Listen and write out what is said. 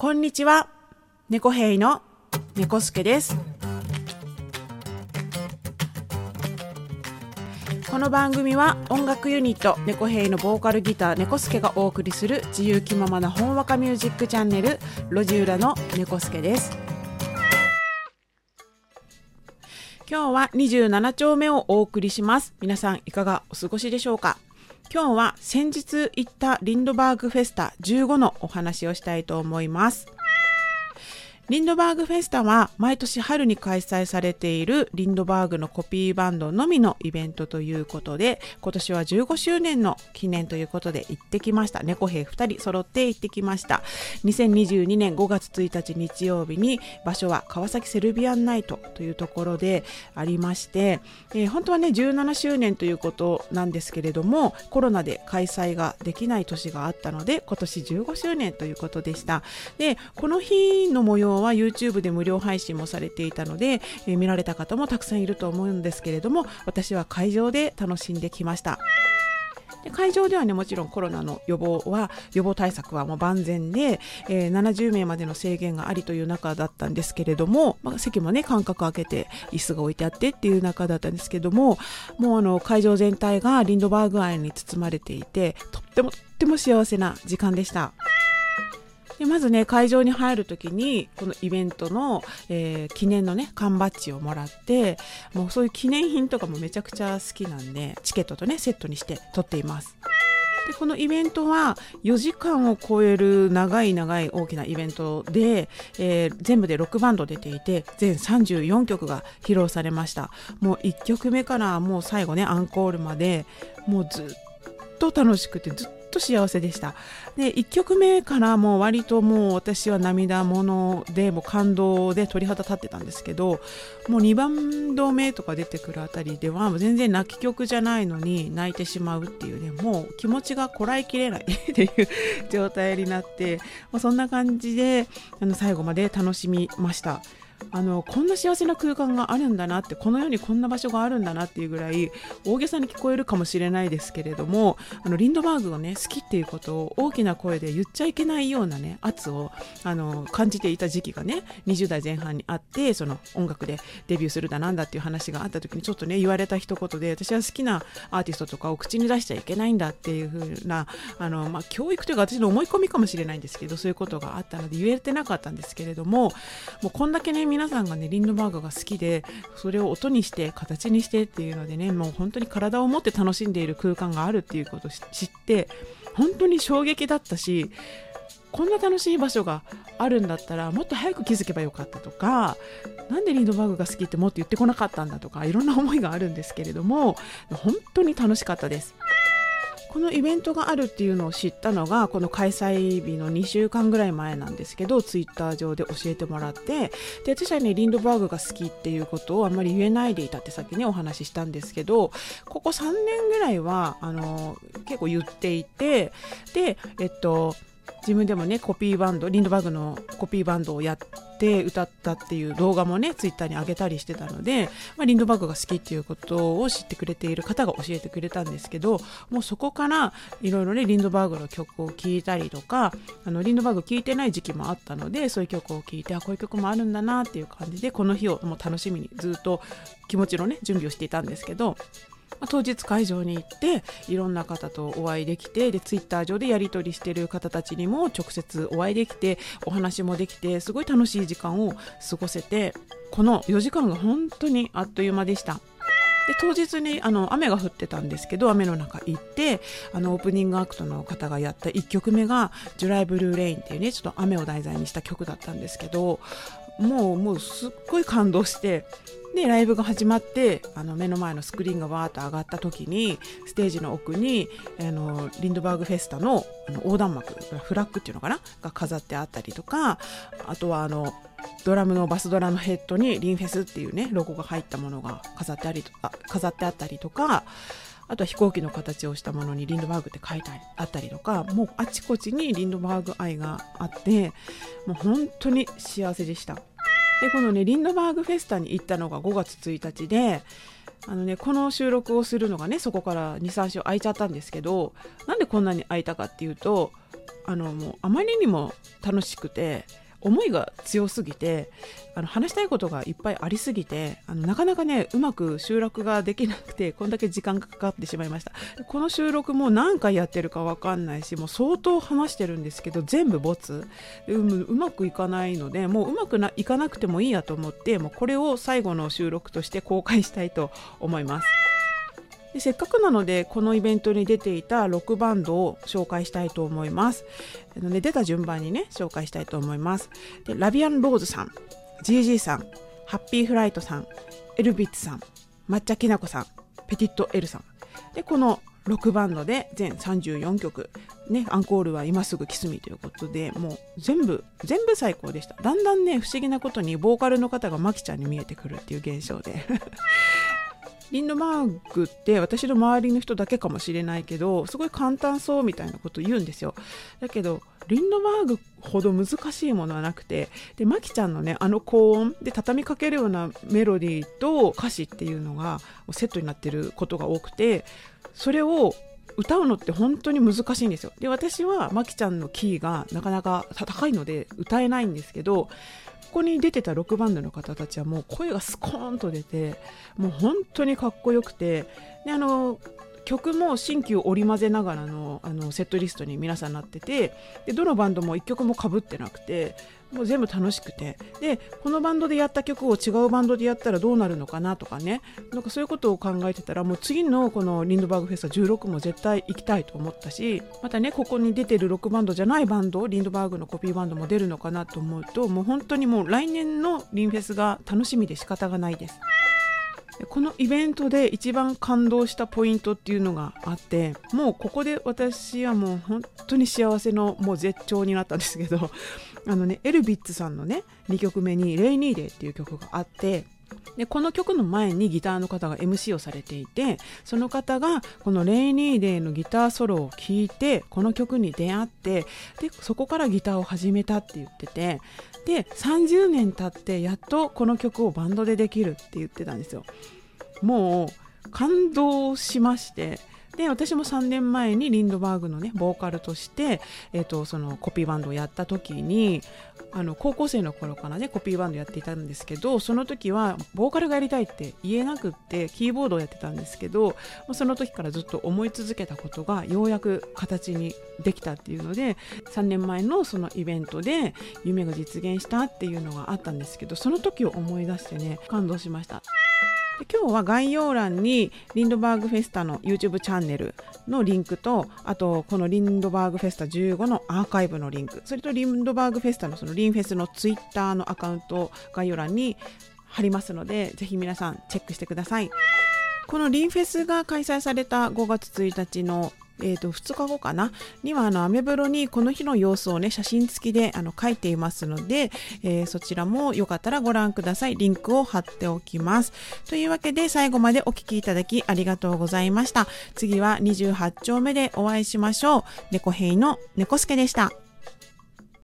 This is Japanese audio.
こんにちは。猫兵の猫助です。この番組は音楽ユニット猫兵のボーカルギター猫助がお送りする自由気ままな本和歌ミュージックチャンネル路地裏の猫助です。今日は27丁目をお送りします。皆さんいかがお過ごしでしょうか？今日は先日行ったリンドバーグフェスタ15のお話をしたいと思います。リンドバーグフェスタは毎年春に開催されているリンドバーグのコピーバンドのみのイベントということで今年は15周年の記念ということで行ってきました。猫兵2人揃って行ってきました。2022年5月1日日曜日に場所は川崎セルビアンナイトというところでありまして、えー本当はね17周年ということなんですけれどもコロナで開催ができない年があったので今年15周年ということでした。でこの日の模様は YouTube で無料配信もされていたので、え見られた方もたくさんいると思うんですけれども私は会場で楽しんできましたで会場ではねもちろんコロナの予防は予防対策はもう万全で、えー70名までの制限がありという中だったんですけれども、まあ、席もね間隔空けて椅子が置いてあってっていう中だったんですけどももうあの会場全体がリンドバーグ愛に包まれていてとってもとっても幸せな時間でした。でまずね会場に入る時にこのイベントの、えー記念のね缶バッジをもらってもうそういう記念品とかもめちゃくちゃ好きなんでチケットとねセットにして撮っています。でこのイベントは4時間を超える長い長い大きなイベントで、えー全部で6バンド出ていて全34曲が披露されましたもう1曲目からもう最後ねアンコールまでもうずっと楽しくてずっと幸せでしたで1曲目からもう割ともう私は涙ものでもう感動で鳥肌立ってたんですけどもう2バンド目とか出てくるあたりでは全然泣き曲じゃないのに泣いてしまうっていうねもう気持ちがこらえきれない っていう状態になって、まあ、そんな感じであの最後まで楽しみました。あのこんな幸せな空間があるんだなってこの世にこんな場所があるんだなっていうぐらい大げさに聞こえるかもしれないですけれどもあのリンドバーグがね好きっていうことを大きな声で言っちゃいけないようなね圧をあの感じていた時期がね20代前半にあってその音楽でデビューするだなんだっていう話があった時にちょっとね言われた一言で私は好きなアーティストとかを口に出しちゃいけないんだっていう風なあの、まあ、教育というか私の思い込みかもしれないんですけどそういうことがあったので言えてなかったんですけれどももうこんだけね皆さんがねリンドバーグが好きでそれを音にして形にしてっていうのでねもう本当に体を持って楽しんでいる空間があるっていうことを知って本当に衝撃だったしこんな楽しい場所があるんだったらもっと早く気づけばよかったとかなんでリンドバーグが好きってもっと言ってこなかったんだとかいろんな思いがあるんですけれども本当に楽しかったです。このイベントがあるっていうのを知ったのがこの開催日の2週間ぐらい前なんですけどツイッター上で教えてもらってで私はねリンドバーグが好きっていうことをあんまり言えないでいたって先にお話ししたんですけどここ3年ぐらいはあの結構言っていてでえっと自分でもねコピーバンドリンドバーグのコピーバンドをやって歌ったっていう動画もねツイッターに上げたりしてたので、まあ、リンドバーグが好きっていうことを知ってくれている方が教えてくれたんですけどもうそこからいろいろねリンドバーグの曲を聴いたりとかあのリンドバーグ聴いてない時期もあったのでそういう曲を聴いてあこういう曲もあるんだなっていう感じでこの日をもう楽しみにずっと気持ちのね準備をしていたんですけど当日会場に行っていろんな方とお会いできてでツイッター上でやり取りしてる方たちにも直接お会いできてお話もできてすごい楽しい時間を過ごせてこの4時間が本当にあっという間でした。で当日にあの雨が降ってたんですけど雨の中行ってあのオープニングアクトの方がやった1曲目が「 July Blue Rain」っていうねちょっと雨を題材にした曲だったんですけどもうもうすっごい感動してでライブが始まってあの目の前のスクリーンがわーっと上がった時にステージの奥にあのリンドバーグフェスタのあの横断幕フラッグっていうのかな？が飾ってあったりとかあとはあのドラムのバスドラのヘッドにリンフェスっていうねロゴが入ったものが飾ってありとか飾ってあったりとかあとは飛行機の形をしたものにリンドバーグって書いてあったりとかもうあちこちにリンドバーグ愛があってもう本当に幸せでした。でこのねリンドバーグフェスタに行ったのが5月1日であのねこの収録をするのがねそこから23週空いちゃったんですけどなんでこんなに空いたかっていうとあのもうあまりにも楽しくて思いが強すぎてあの話したいことがいっぱいありすぎてあのなかなかねうまく収録ができなくてこんだけ時間がかかってしまいました。この収録も何回やってるか分かんないしもう相当話してるんですけど全部ボツ。ううまくいかないのでもううまくないかなくてもいいやと思ってもうこれを最後の収録として公開したいと思います。でせっかくなのでこのイベントに出ていたロックバンドを紹介したいと思います。の、ね、出た順番にね紹介したいと思います。でラビアンローズさん GG さんハッピーフライトさんエルビッツさん抹茶きなこさんペティット L さん。でこのロックバンドで全34曲、ね、アンコールは今すぐキスミということでもう全部全部最高でした。だんだんね不思議なことにボーカルの方がマキちゃんに見えてくるっていう現象で。リンドバーグって私の周りの人だけかもしれないけどすごい簡単そうみたいなこと言うんですよ。だけどリンドバーグほど難しいものはなくてでマキちゃんのねあの高音で畳みかけるようなメロディーと歌詞っていうのがセットになってることが多くてそれを歌うのって本当に難しいんですよ。で私はマキちゃんのキーがなかなか高いので歌えないんですけどここに出てたロックバンドの方たちはもう声がスコーンと出てもう本当にかっこよくてであの曲も新旧織り交ぜながらのあのセットリストに皆さんなっててでどのバンドも1曲もかぶってなくてもう全部楽しくてでこのバンドでやった曲を違うバンドでやったらどうなるのかなとかねなんかそういうことを考えてたらもう次のこのリンドバーグフェスタ16も絶対行きたいと思ったしまたねここに出てるロックバンドじゃないバンドリンドバーグのコピーバンドも出るのかなと思うともう本当にもう来年のリンフェスが楽しみで仕方がないです。このイベントで一番感動したポイントっていうのがあってもうここで私はもう本当に幸せのもう絶頂になったんですけどあのねエルビッツさんのね2曲目に「レイニーデー」っていう曲があってでこの曲の前にギターの方が MC をされていてその方がこの「レイニーデー」のギターソロを聴いてこの曲に出会ってでそこからギターを始めたって言っててで30年経ってやっとこの曲をバンドでできるって言ってたんですよ。もう感動しましてで私も3年前にリンドバーグのねボーカルとして、えーと、そのコピーバンドをやった時にあの高校生の頃からねコピーバンドやっていたんですけどその時はボーカルがやりたいって言えなくってキーボードをやってたんですけどその時からずっと思い続けたことがようやく形にできたっていうので3年前のそのイベントで夢が実現したっていうのがあったんですけどその時を思い出してね感動しました。で今日は概要欄にリンドバーグフェスタの YouTube チャンネルのリンクとあとこのリンドバーグフェスタ15のアーカイブのリンクそれとリンドバーグフェスタのそのリンフェスの Twitter のアカウント概要欄に貼りますのでぜひ皆さんチェックしてください。このリンフェスが開催された5月1日のえー、と2日後かな？にはあのアメブロにこの日の様子をね写真付きであの書いていますので、えー、そちらもよかったらご覧ください。リンクを貼っておきます。というわけで最後までお聴きいただきありがとうございました。次は28丁目でお会いしましょう。猫兵の猫助でした。